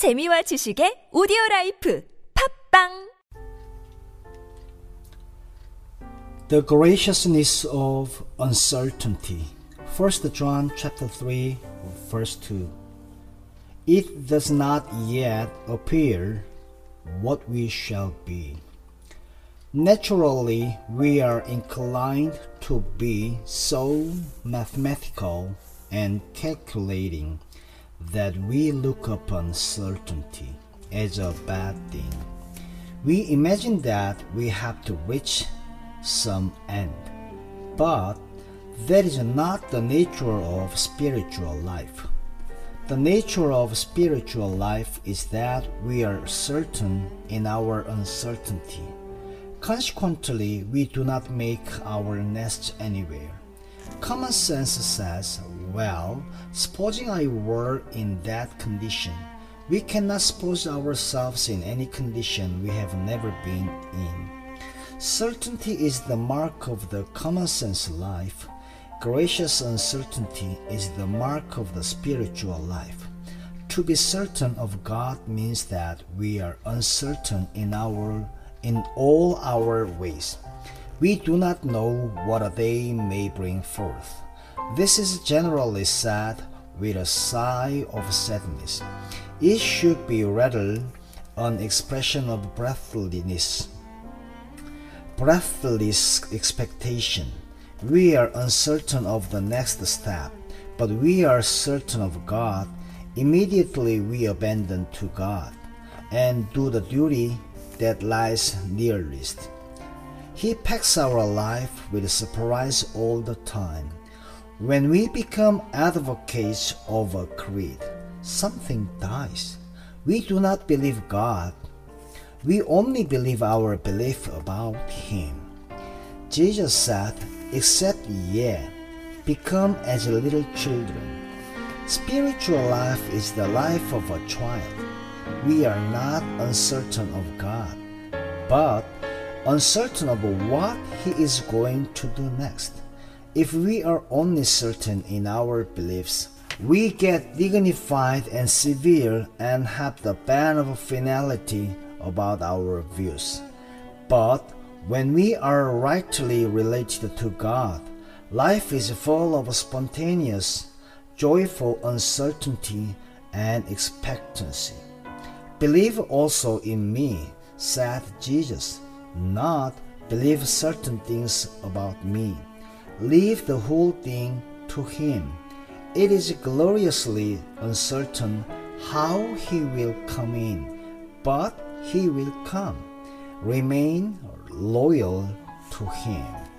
재미와 지식의 오디오 라이프 팝빵 The graciousness of uncertainty. 1 John chapter 3 verse 2. It does not yet appear what we shall be. Naturally, we are inclined to be so mathematical and calculating that we look upon certainty as a bad thing. We imagine that we have to reach some end. But that is not the nature of spiritual life. The nature of spiritual life is that we are certain in our uncertainty. Consequently, we do not make our nest anywhere. Common sense says, well, supposing I were in that condition, we cannot suppose ourselves in any condition we have never been in. Certainty is the mark of the common sense life. Gracious uncertainty is the mark of the spiritual life. To be certain of God means that we are uncertain in our in all our ways. We do not know what a day may bring forth. This is generally said with a sigh of sadness. It should be rather an expression of breathlessness breathless expectation. We are uncertain of the next step, but we are certain of God. Immediately we abandon to God and do the duty that lies nearest. He packs our life with surprise all the time. When we become advocates of a creed, something dies. We do not believe God, we only believe our belief about Him. Jesus said, Except ye become as little children. Spiritual life is the life of a child. We are not uncertain of God, but uncertain of what He is going to do next. If we are only certain in our beliefs, we get dignified and severe and have the band of finality about our views. But when we are rightly related to God, life is full of spontaneous, joyful uncertainty and expectancy. Believe also in me, said Jesus, not believe certain things about me. Leave the whole thing to Him. It is gloriously uncertain how He will come in, but he will come. Remain loyal to Him.